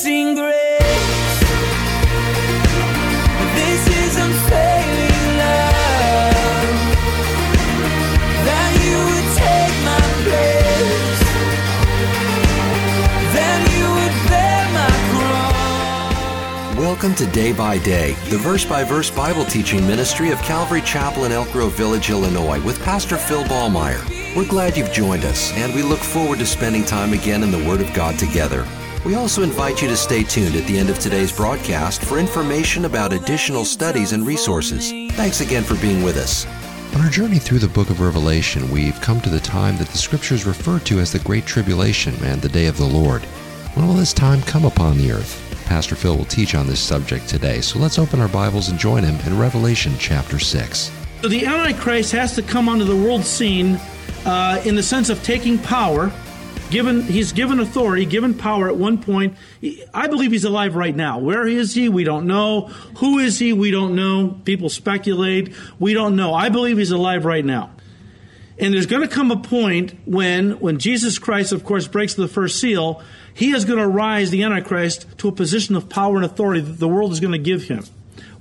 Amazing grace. This is unfailing love. That you would take my place. Then you would bear my cross. Welcome to Day by Day, the verse by verse Bible teaching ministry of Calvary Chapel in Elk Grove Village, Illinois, with Pastor Phil Ballmaier. We're glad you've joined us, and we look forward to spending time again in the Word of God together. We also invite you to stay tuned at the end of today's broadcast for information about additional studies and resources. Thanks again for being with us. On our journey through the book of Revelation, we've come to the time that the scriptures refer to as the Great Tribulation and the Day of the Lord. When will this time come upon the earth? Pastor Phil will teach on this subject today, so let's open our Bibles and join him in Revelation chapter 6. So the Antichrist has to come onto the world scene uh, in the sense of taking power. Given he's given authority, given power at one point. I believe he's alive right now. Where is he? We don't know. Who is he? We don't know. People speculate. We don't know. I believe he's alive right now. And there's going to come a point when, when Jesus Christ, of course, breaks the first seal, he is going to rise, the Antichrist, to a position of power and authority that the world is going to give him.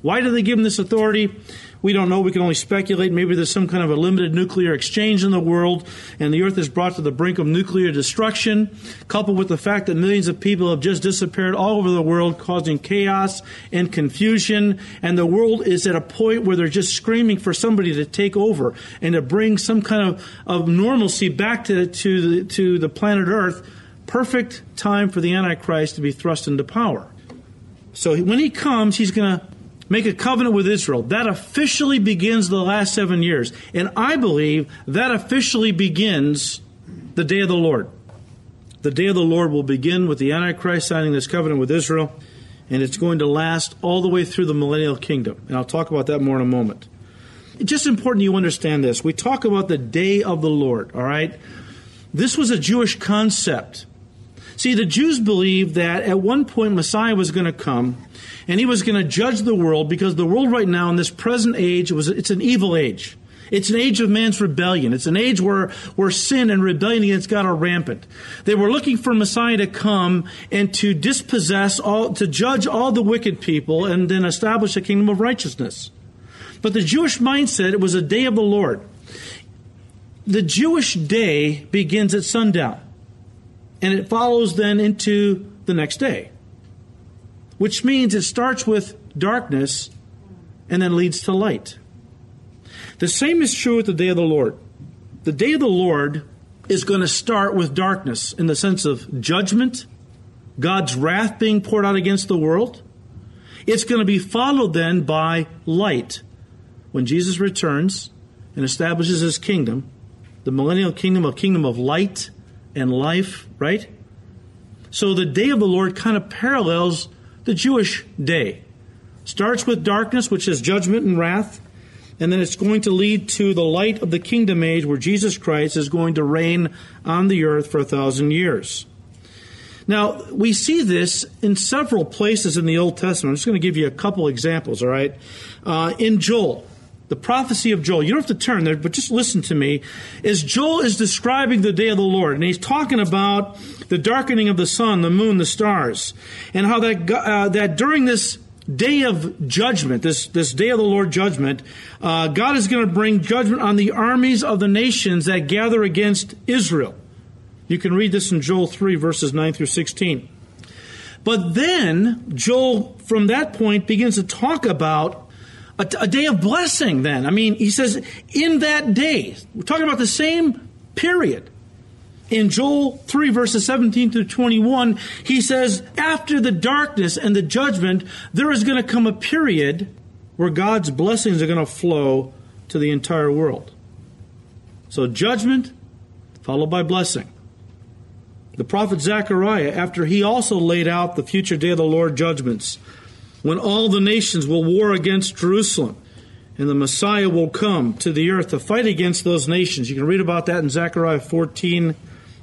Why do they give him this authority? We don't know. We can only speculate. Maybe there's some kind of a limited nuclear exchange in the world, and the earth is brought to the brink of nuclear destruction, coupled with the fact that millions of people have just disappeared all over the world, causing chaos and confusion. And the world is at a point where they're just screaming for somebody to take over and to bring some kind of, of normalcy back to, to, the, to the planet Earth. Perfect time for the Antichrist to be thrust into power. So when he comes, he's going to make a covenant with Israel. That officially begins the last seven years. And I believe that officially begins the day of the Lord. The day of the Lord will begin with the Antichrist signing this covenant with Israel, and it's going to last all the way through the millennial kingdom. And I'll talk about that more in a moment. It's just important you understand this. We talk about the day of the Lord, all right? This was a Jewish concept. See, the Jews believed that at one point Messiah was going to come and he was going to judge the world because the world right now in this present age was it's an evil age. It's an age of man's rebellion. It's an age where, where sin and rebellion against God are rampant. They were looking for Messiah to come and to dispossess all, to judge all the wicked people and then establish a kingdom of righteousness. But the Jewish mindset, it was a day of the Lord. The Jewish day begins at sundown and it follows then into the next day, which means it starts with darkness and then leads to light. The same is true with the day of the Lord. The day of the Lord is going to start with darkness in the sense of judgment, God's wrath being poured out against the world. It's going to be followed then by light when Jesus returns and establishes his kingdom, the millennial kingdom, a kingdom of light and life, right? So the day of the Lord kind of parallels the Jewish day. Starts with darkness, which is judgment and wrath, and then it's going to lead to the light of the kingdom age where Jesus Christ is going to reign on the earth for a thousand years. Now, we see this in several places in the Old Testament. I'm just going to give you a couple examples, all right? Uh, in Joel, the prophecy of Joel, you don't have to turn there, but just listen to me. As Joel is describing the day of the Lord, and he's talking about the darkening of the sun, the moon, the stars, and how that, uh, that during this day of judgment, this, this day of the Lord judgment, uh, God is going to bring judgment on the armies of the nations that gather against Israel. You can read this in Joel 3, verses 9 through 16. But then, Joel, from that point, begins to talk about a, a, day of blessing, then. I mean, he says, in that day, we're talking about the same period. In Joel 3, verses 17 through 21, he says, after the darkness and the judgment, there is going to come a period where God's blessings are going to flow to the entire world. So, judgment followed by blessing. The prophet Zechariah, after he also laid out the future day of the Lord judgments, when all the nations will war against Jerusalem, and the Messiah will come to the earth to fight against those nations. You can read about that in Zechariah 14,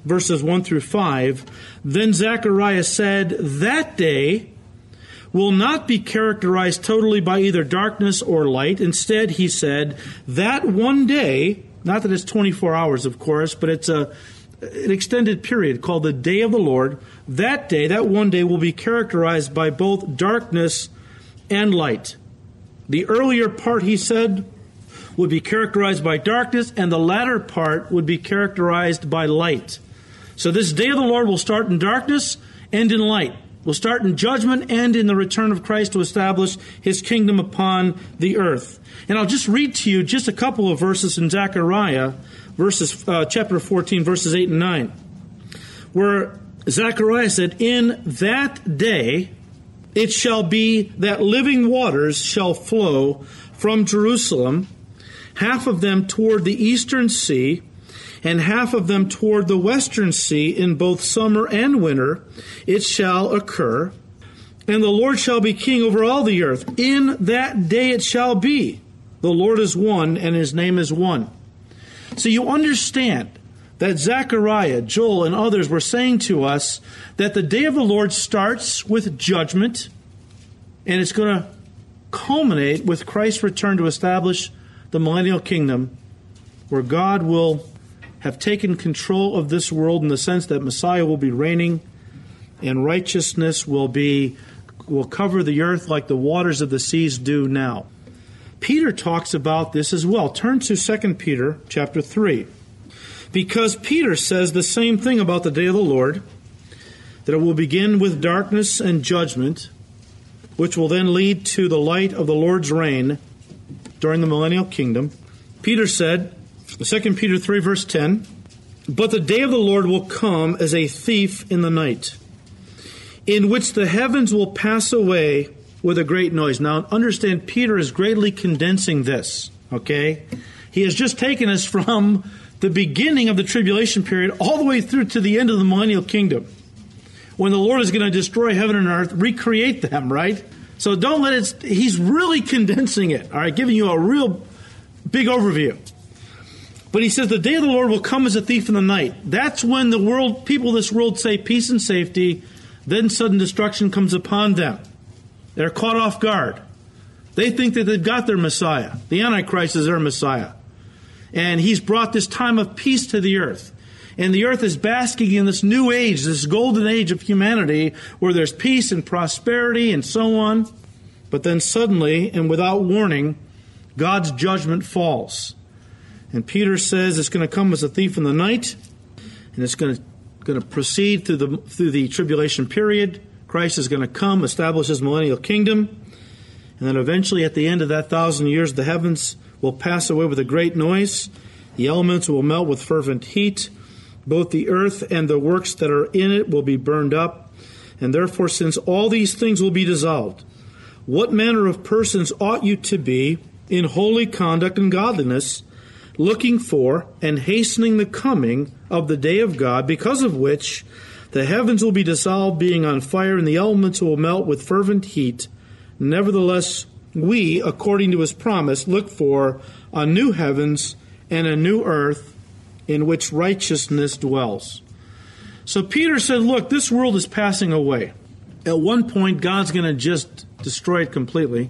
verses 1 through 5. Then Zechariah said, That day will not be characterized totally by either darkness or light. Instead, he said, that one day, not that it's 24 hours, of course, but it's a an extended period called the day of the Lord. That day, that one day, will be characterized by both darkness and light. The earlier part, he said, would be characterized by darkness, and the latter part would be characterized by light. So this day of the Lord will start in darkness, end in light. Will start in judgment, end in the return of Christ to establish his kingdom upon the earth. And I'll just read to you just a couple of verses in Zechariah, verses uh, chapter 14, verses 8 and 9, where Zechariah said, In that day it shall be that living waters shall flow from Jerusalem, half of them toward the eastern sea, and half of them toward the western sea in both summer and winter, it shall occur. And the Lord shall be king over all the earth. In that day it shall be. The Lord is one, and his name is one. So you understand that Zechariah, Joel, and others were saying to us that the day of the Lord starts with judgment, and it's going to culminate with Christ's return to establish the millennial kingdom, where God will have taken control of this world in the sense that Messiah will be reigning and righteousness will be will cover the earth like the waters of the seas do now. Peter talks about this as well. Turn to 2 Peter chapter 3. Because Peter says the same thing about the day of the Lord, that it will begin with darkness and judgment, which will then lead to the light of the Lord's reign during the millennial kingdom. Peter said, 2 Peter 3, verse 10, But the day of the Lord will come as a thief in the night, in which the heavens will pass away with a great noise. Now, understand, Peter is greatly condensing this, okay? He has just taken us from the beginning of the tribulation period all the way through to the end of the millennial kingdom, when the Lord is going to destroy heaven and earth, recreate them, right? So don't let it, he's really condensing it, all right, giving you a real big overview. But he says the day of the Lord will come as a thief in the night. That's when the world, people of this world say peace and safety, then sudden destruction comes upon them. They're caught off guard. They think that they've got their Messiah. The Antichrist is their Messiah. And he's brought this time of peace to the earth. And the earth is basking in this new age, this golden age of humanity, where there's peace and prosperity and so on. But then suddenly, and without warning, God's judgment falls. And Peter says it's going to come as a thief in the night, and it's going to, going to proceed through the, through the tribulation period. Christ is going to come, establish his millennial kingdom, and then eventually at the end of that thousand years, the heavens will pass away with a great noise. The elements will melt with fervent heat. Both the earth and the works that are in it will be burned up. And therefore, since all these things will be dissolved, what manner of persons ought you to be in holy conduct and godliness? looking for and hastening the coming of the day of God, because of which the heavens will be dissolved, being on fire, and the elements will melt with fervent heat. Nevertheless, we, according to his promise, look for a new heavens and a new earth in which righteousness dwells. So Peter said, Look, this world is passing away. At one point, God's going to just destroy it completely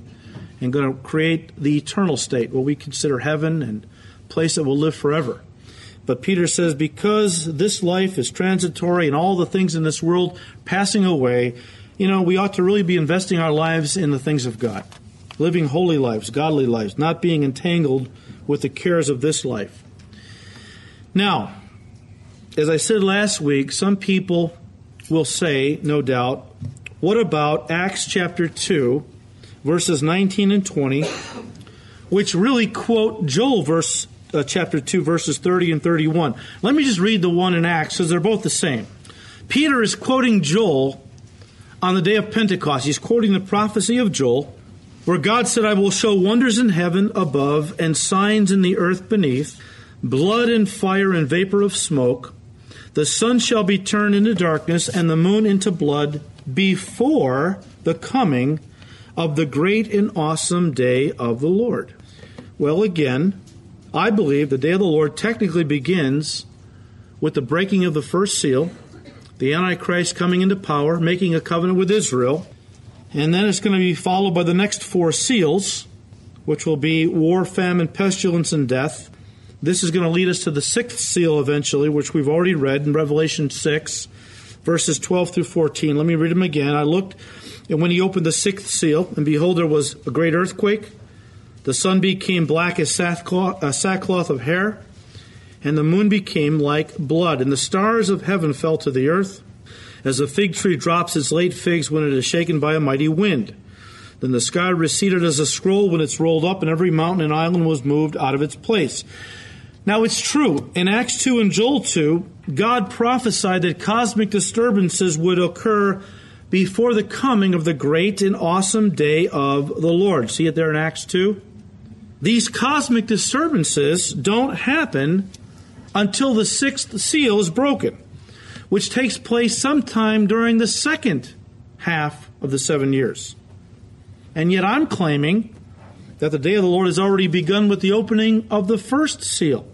and going to create the eternal state, what we consider heaven and place that will live forever. But Peter says, because this life is transitory and all the things in this world passing away, you know, we ought to really be investing our lives in the things of God, living holy lives, godly lives, not being entangled with the cares of this life. Now, as I said last week, some people will say, no doubt, what about Acts chapter 2, verses 19 and 20, which really quote Joel verse uh, chapter 2, verses 30 and 31. Let me just read the one in Acts because they're both the same. Peter is quoting Joel on the day of Pentecost. He's quoting the prophecy of Joel, where God said, I will show wonders in heaven above and signs in the earth beneath, blood and fire and vapor of smoke. The sun shall be turned into darkness and the moon into blood before the coming of the great and awesome day of the Lord. Well, again, I believe the day of the Lord technically begins with the breaking of the first seal, the Antichrist coming into power, making a covenant with Israel, and then it's going to be followed by the next four seals, which will be war, famine, pestilence, and death. This is going to lead us to the sixth seal eventually, which we've already read in Revelation 6, verses 12 through 14. Let me read them again. I looked, and when he opened the sixth seal, and behold, there was a great earthquake. The sun became black as uh, sackcloth, of hair, and the moon became like blood, and the stars of heaven fell to the earth, as a fig tree drops its late figs when it is shaken by a mighty wind. Then the sky receded as a scroll when it's rolled up, and every mountain and island was moved out of its place. Now it's true. In Acts 2 and Joel 2, God prophesied that cosmic disturbances would occur before the coming of the great and awesome day of the Lord. See it there in Acts 2? These cosmic disturbances don't happen until the sixth seal is broken, which takes place sometime during the second half of the seven years. And yet I'm claiming that the day of the Lord has already begun with the opening of the first seal.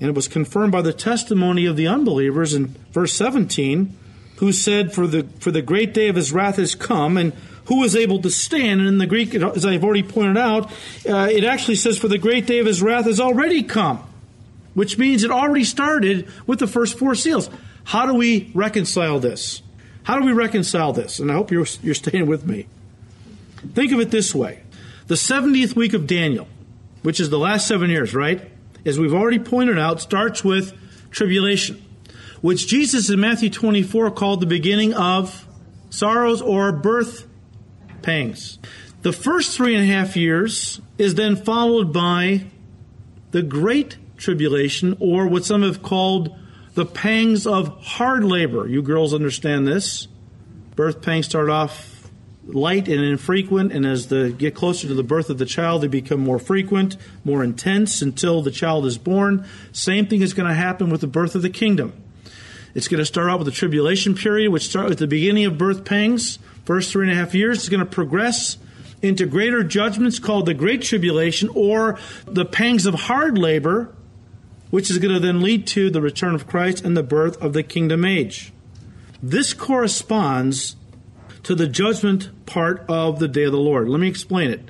And it was confirmed by the testimony of the unbelievers in verse 17, who said, For the, for the great day of his wrath has come, and who is able to stand? And in the Greek, as I've already pointed out, uh, it actually says, For the great day of his wrath has already come, which means it already started with the first four seals. How do we reconcile this? How do we reconcile this? And I hope you're, you're staying with me. Think of it this way the 70th week of Daniel, which is the last seven years, right? As we've already pointed out, starts with tribulation, which Jesus in Matthew 24 called the beginning of sorrows or birth pangs. The first three and a half years is then followed by the Great Tribulation, or what some have called the pangs of hard labor. You girls understand this. Birth pangs start off light and infrequent, and as they get closer to the birth of the child, they become more frequent, more intense until the child is born. Same thing is going to happen with the birth of the kingdom. It's going to start out with the tribulation period, which starts at the beginning of birth pangs, first three and a half years. It's going to progress into greater judgments called the Great Tribulation or the pangs of hard labor, which is going to then lead to the return of Christ and the birth of the kingdom age. This corresponds to the judgment part of the day of the Lord. Let me explain it.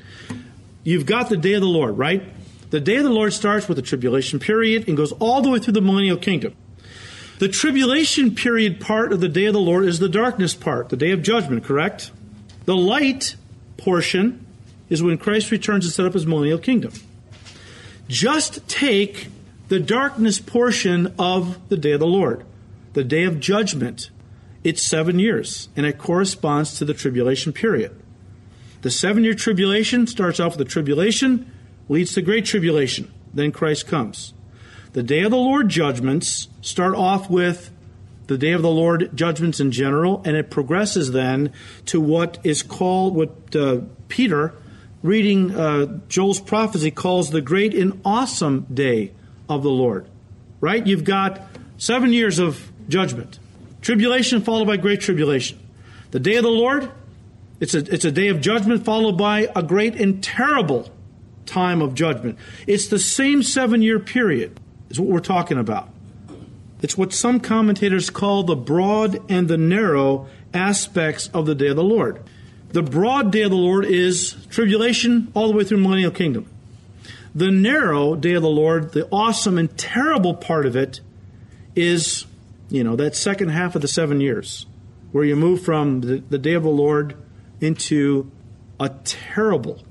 You've got the day of the Lord, right? The day of the Lord starts with the tribulation period and goes all the way through the millennial kingdom. The tribulation period part of the day of the Lord is the darkness part, the day of judgment, correct? The light portion is when Christ returns to set up his millennial kingdom. Just take the darkness portion of the day of the Lord, the day of judgment. It's seven years, and it corresponds to the tribulation period. The seven year tribulation starts off with the tribulation, leads to great tribulation. Then Christ comes. The day of the Lord judgments start off with the day of the Lord judgments in general, and it progresses then to what is called, what uh, Peter, reading uh, Joel's prophecy, calls the great and awesome day of the Lord. Right? You've got seven years of judgment. Tribulation followed by great tribulation. The day of the Lord, it's a, it's a day of judgment followed by a great and terrible time of judgment. It's the same seven year period, is what we're talking about. It's what some commentators call the broad and the narrow aspects of the day of the Lord. The broad day of the Lord is tribulation all the way through millennial kingdom. The narrow day of the Lord, the awesome and terrible part of it, is you know, that second half of the seven years, where you move from the, the day of the Lord into a terrible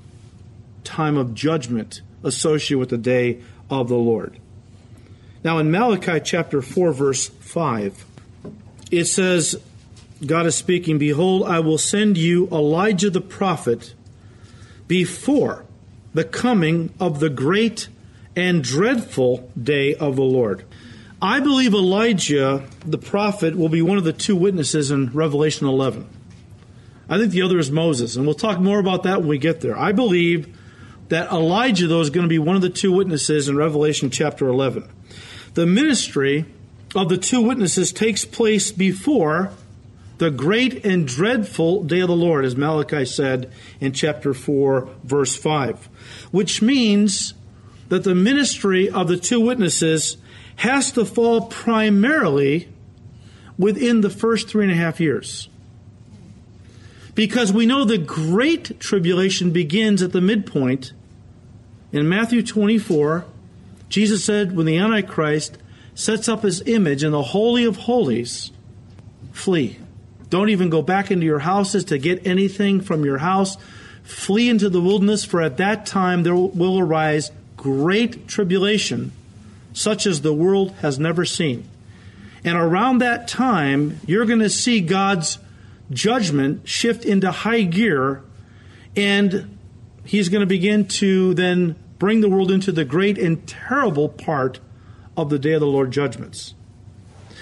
time of judgment associated with the day of the Lord. Now, in Malachi chapter 4, verse 5, it says, God is speaking, Behold, I will send you Elijah the prophet before the coming of the great and dreadful day of the Lord. I believe Elijah, the prophet, will be one of the two witnesses in Revelation 11. I think the other is Moses, and we'll talk more about that when we get there. I believe that Elijah, though, is going to be one of the two witnesses in Revelation chapter 11. The ministry of the two witnesses takes place before the great and dreadful day of the Lord, as Malachi said in chapter 4, verse 5, which means that the ministry of the two witnesses has to fall primarily within the first three and a half years. Because we know the great tribulation begins at the midpoint in Matthew 24, Jesus said, when the Antichrist sets up his image in the Holy of Holies, flee. Don't even go back into your houses to get anything from your house. Flee into the wilderness, for at that time there will arise great tribulation, such as the world has never seen. And around that time, you're going to see God's judgment shift into high gear, and He's going to begin to then bring the world into the great and terrible part of the day of the Lord judgments.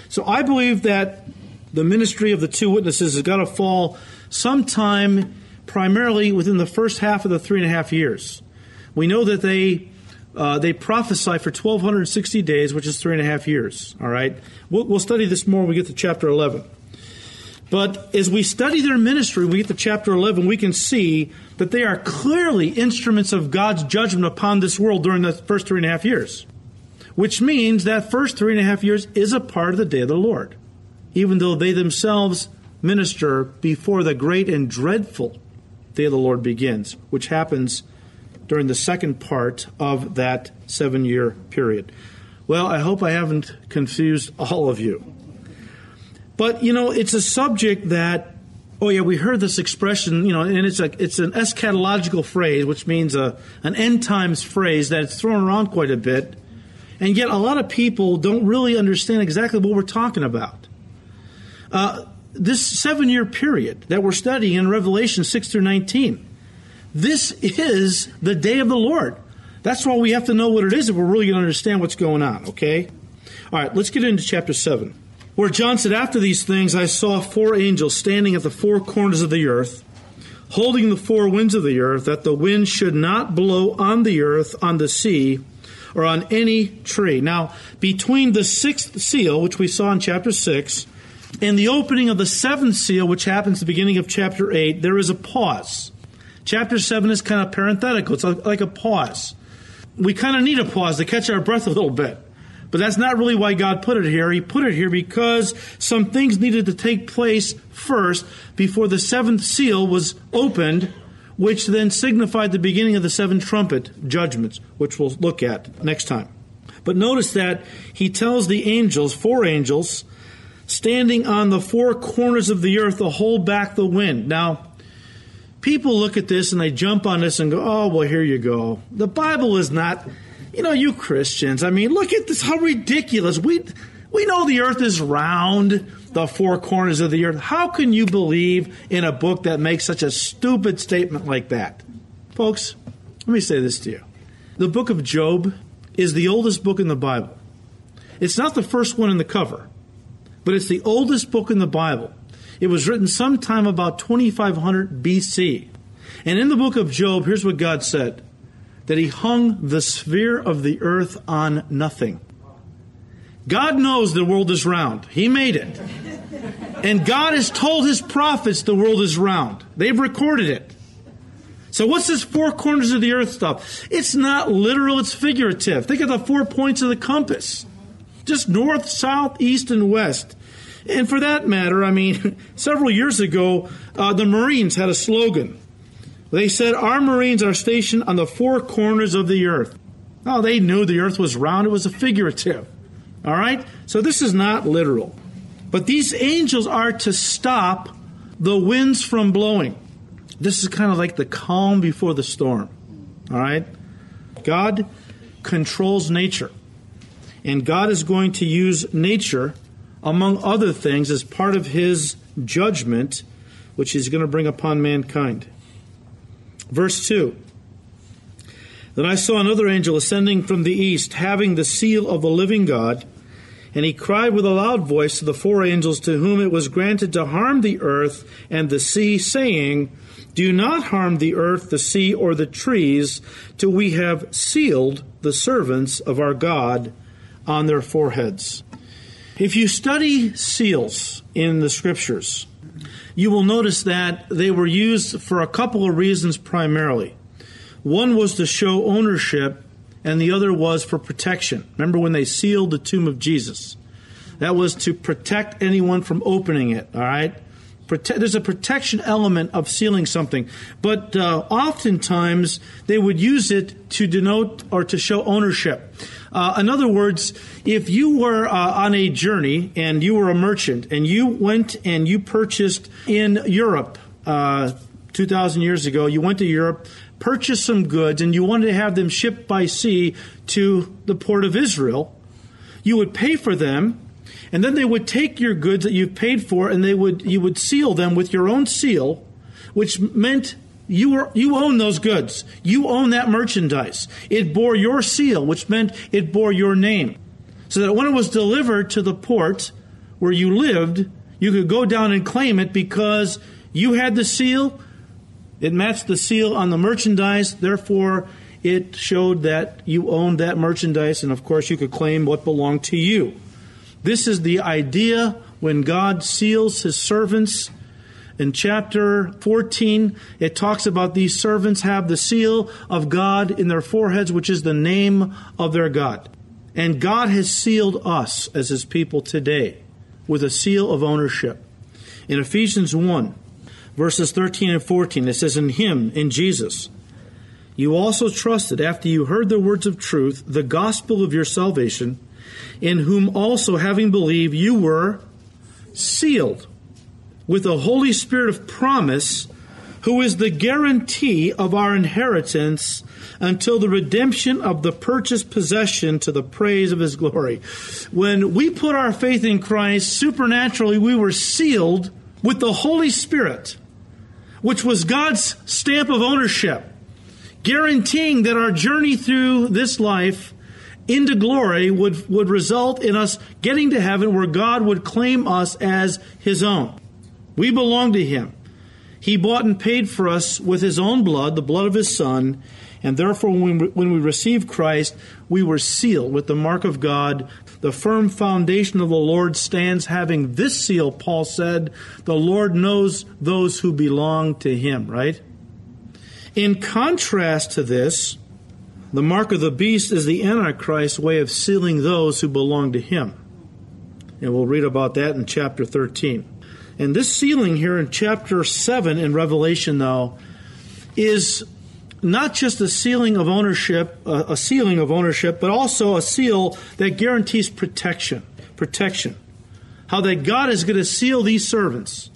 So I believe that the ministry of the two witnesses has got to fall sometime primarily within the first half of the three and a half years. We know that they uh, they prophesy for 1260 days, which is three and a half years. All right, we'll, we'll study this more when we get to chapter 11. But as we study their ministry, we get to chapter 11, we can see that they are clearly instruments of God's judgment upon this world during the first three and a half years. Which means that first three and a half years is a part of the day of the Lord, even though they themselves minister before the great and dreadful day of the Lord begins, which happens during the second part of that seven year period. Well, I hope I haven't confused all of you. But you know, it's a subject that oh yeah, we heard this expression, you know, and it's a it's an eschatological phrase, which means a an end times phrase that's thrown around quite a bit, and yet a lot of people don't really understand exactly what we're talking about. Uh, this seven year period that we're studying in Revelation six through nineteen, this is the day of the Lord. That's why we have to know what it is if we're really going to understand what's going on. Okay, all right, let's get into chapter seven. Where John said, After these things I saw four angels standing at the four corners of the earth, holding the four winds of the earth, that the wind should not blow on the earth, on the sea, or on any tree. Now, between the sixth seal, which we saw in chapter 6, and the opening of the seventh seal, which happens at the beginning of chapter 8, there is a pause. Chapter 7 is kind of parenthetical, it's like a pause. We kind of need a pause to catch our breath a little bit. But that's not really why God put it here. He put it here because some things needed to take place first before the seventh seal was opened, which then signified the beginning of the seven trumpet judgments, which we'll look at next time. But notice that he tells the angels, four angels, standing on the four corners of the earth to hold back the wind. Now, people look at this and they jump on this and go, oh, well, here you go. The Bible is not you know, you Christians, I mean, look at this, how ridiculous. We, we know the earth is round, the four corners of the earth. How can you believe in a book that makes such a stupid statement like that? Folks, let me say this to you. The book of Job is the oldest book in the Bible. It's not the first one in the cover, but it's the oldest book in the Bible. It was written sometime about 2500 BC. And in the book of Job, here's what God said that he hung the sphere of the earth on nothing. God knows the world is round. He made it. And God has told his prophets the world is round. They've recorded it. So what's this four corners of the earth stuff? It's not literal, it's figurative. Think of the four points of the compass. Just north, south, east, and west. And for that matter, I mean, several years ago, uh, the Marines had a slogan they said, Our Marines are stationed on the four corners of the earth. Oh, they knew the earth was round, it was a figurative. All right? So this is not literal. But these angels are to stop the winds from blowing. This is kind of like the calm before the storm. All right? God controls nature. And God is going to use nature, among other things, as part of his judgment, which he's going to bring upon mankind. Verse 2 Then I saw another angel ascending from the east, having the seal of the living God. And he cried with a loud voice to the four angels to whom it was granted to harm the earth and the sea, saying, Do not harm the earth, the sea, or the trees, till we have sealed the servants of our God on their foreheads. If you study seals in the scriptures, you will notice that they were used for a couple of reasons primarily. One was to show ownership, and the other was for protection. Remember when they sealed the tomb of Jesus? That was to protect anyone from opening it, all right? Prote- there's a protection element of sealing something, but uh, oftentimes they would use it to denote or to show ownership. Uh, in other words, if you were uh, on a journey and you were a merchant and you went and you purchased in Europe uh, 2,000 years ago, you went to Europe, purchased some goods, and you wanted to have them shipped by sea to the port of Israel, you would pay for them and then they would take your goods that you've paid for and they would you would seal them with your own seal, which meant you were you own those goods. You own that merchandise. It bore your seal, which meant it bore your name. So that when it was delivered to the port where you lived, you could go down and claim it because you had the seal. It matched the seal on the merchandise, therefore it showed that you owned that merchandise, and of course you could claim what belonged to you. This is the idea when God seals his servants. In chapter 14, it talks about these servants have the seal of God in their foreheads, which is the name of their God. And God has sealed us as his people today with a seal of ownership. In Ephesians 1, verses 13 and 14, it says, In him, in Jesus, you also trusted after you heard the words of truth, the gospel of your salvation in whom also, having believed, you were sealed with the Holy Spirit of promise, who is the guarantee of our inheritance until the redemption of the purchased possession to the praise of his glory. When we put our faith in Christ, supernaturally we were sealed with the Holy Spirit, which was God's stamp of ownership, guaranteeing that our journey through this life into glory would, would result in us getting to heaven where God would claim us as his own. We belong to him. He bought and paid for us with his own blood, the blood of his son, and therefore when we, when we received Christ, we were sealed with the mark of God. The firm foundation of the Lord stands having this seal, Paul said, the Lord knows those who belong to him, right? In contrast to this, the mark of the beast is the Antichrist's way of sealing those who belong to him. And we'll read about that in chapter 13. And this sealing here in chapter 7 in Revelation, though, is not just a sealing of ownership, a sealing of ownership, but also a seal that guarantees protection. Protection. How that God is going to seal these servants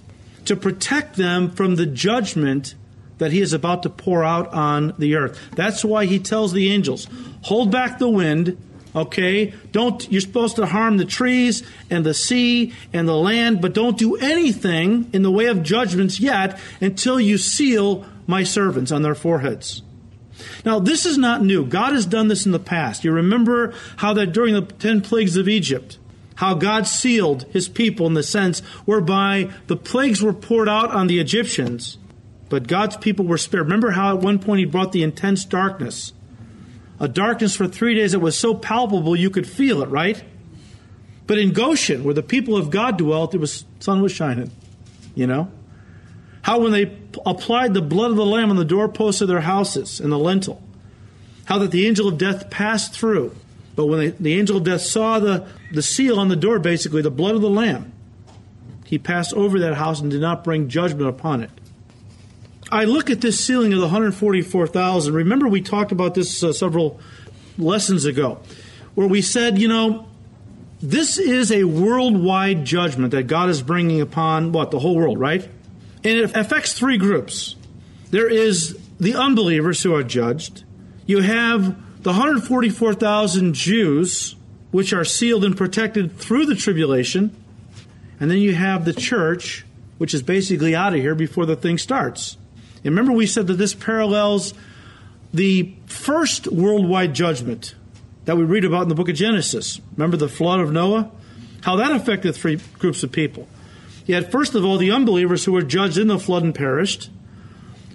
to protect them from the judgment that he is about to pour out on the earth. That's why he tells the angels, hold back the wind, okay? Don't you're supposed to harm the trees and the sea and the land, but don't do anything in the way of judgments yet until you seal my servants on their foreheads. Now, this is not new. God has done this in the past. You remember how that during the 10 plagues of Egypt, how God sealed his people in the sense whereby the plagues were poured out on the Egyptians but God's people were spared. Remember how at one point he brought the intense darkness? A darkness for three days that was so palpable you could feel it, right? But in Goshen, where the people of God dwelt, the sun was shining. You know? How when they applied the blood of the Lamb on the doorposts of their houses and the lintel, how that the angel of death passed through. But when they, the angel of death saw the, the seal on the door, basically, the blood of the Lamb, he passed over that house and did not bring judgment upon it. I look at this sealing of the 144,000. Remember, we talked about this uh, several lessons ago, where we said, you know, this is a worldwide judgment that God is bringing upon what the whole world, right? And it affects three groups. There is the unbelievers who are judged. You have the 144,000 Jews, which are sealed and protected through the tribulation. And then you have the church, which is basically out of here before the thing starts. And remember, we said that this parallels the first worldwide judgment that we read about in the book of Genesis. Remember the flood of Noah? How that affected three groups of people. Yet, first of all, the unbelievers who were judged in the flood and perished.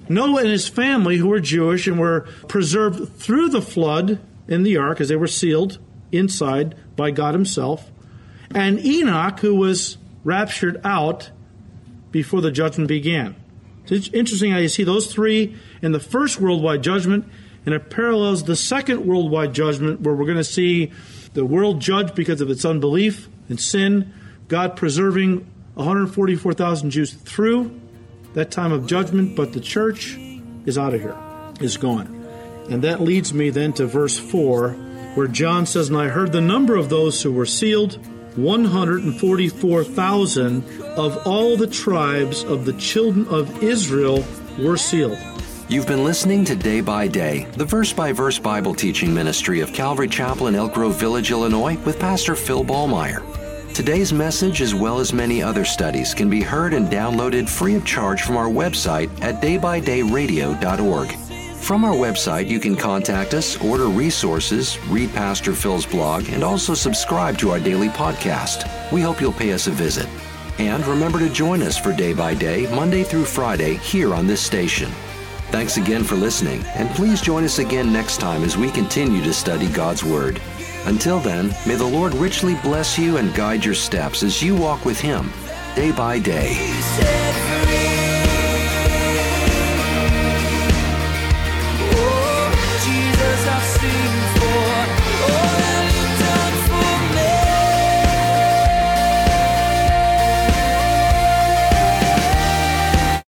Noah and his family, who were Jewish and were preserved through the flood in the ark as they were sealed inside by God Himself. And Enoch, who was raptured out before the judgment began. It's interesting how you see those three in the first worldwide judgment, and it parallels the second worldwide judgment where we're going to see the world judged because of its unbelief and sin, God preserving 144,000 Jews through that time of judgment, but the church is out of here, is gone. And that leads me then to verse 4, where John says, And I heard the number of those who were sealed 144,000 of all the tribes of the children of Israel were sealed. You've been listening to Day by Day, the verse by verse Bible teaching ministry of Calvary Chapel in Elk Grove Village, Illinois, with Pastor Phil Ballmaier. Today's message, as well as many other studies, can be heard and downloaded free of charge from our website at daybydayradio.org. From our website, you can contact us, order resources, read Pastor Phil's blog, and also subscribe to our daily podcast. We hope you'll pay us a visit. And remember to join us for Day by Day, Monday through Friday, here on this station. Thanks again for listening, and please join us again next time as we continue to study God's Word. Until then, may the Lord richly bless you and guide your steps as you walk with Him day by day.